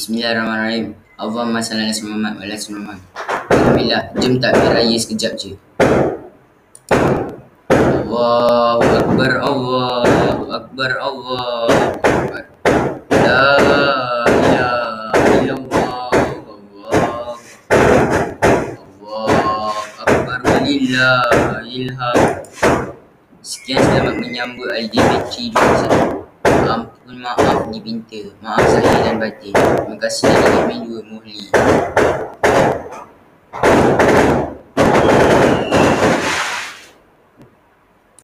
Bismillahirrahmanirrahim. Allahumma salli ala Muhammad wa ala ali Muhammad. Alhamdulillah, jom takbir raya sekejap je. Allahu Akbar, Allahu Akbar, Allahu Akbar. La walillahil hamd. Sekian selamat menyambut LGBT 21 maaf dibinta Maaf saya dan batin. Terima kasih dan ingin juga muhli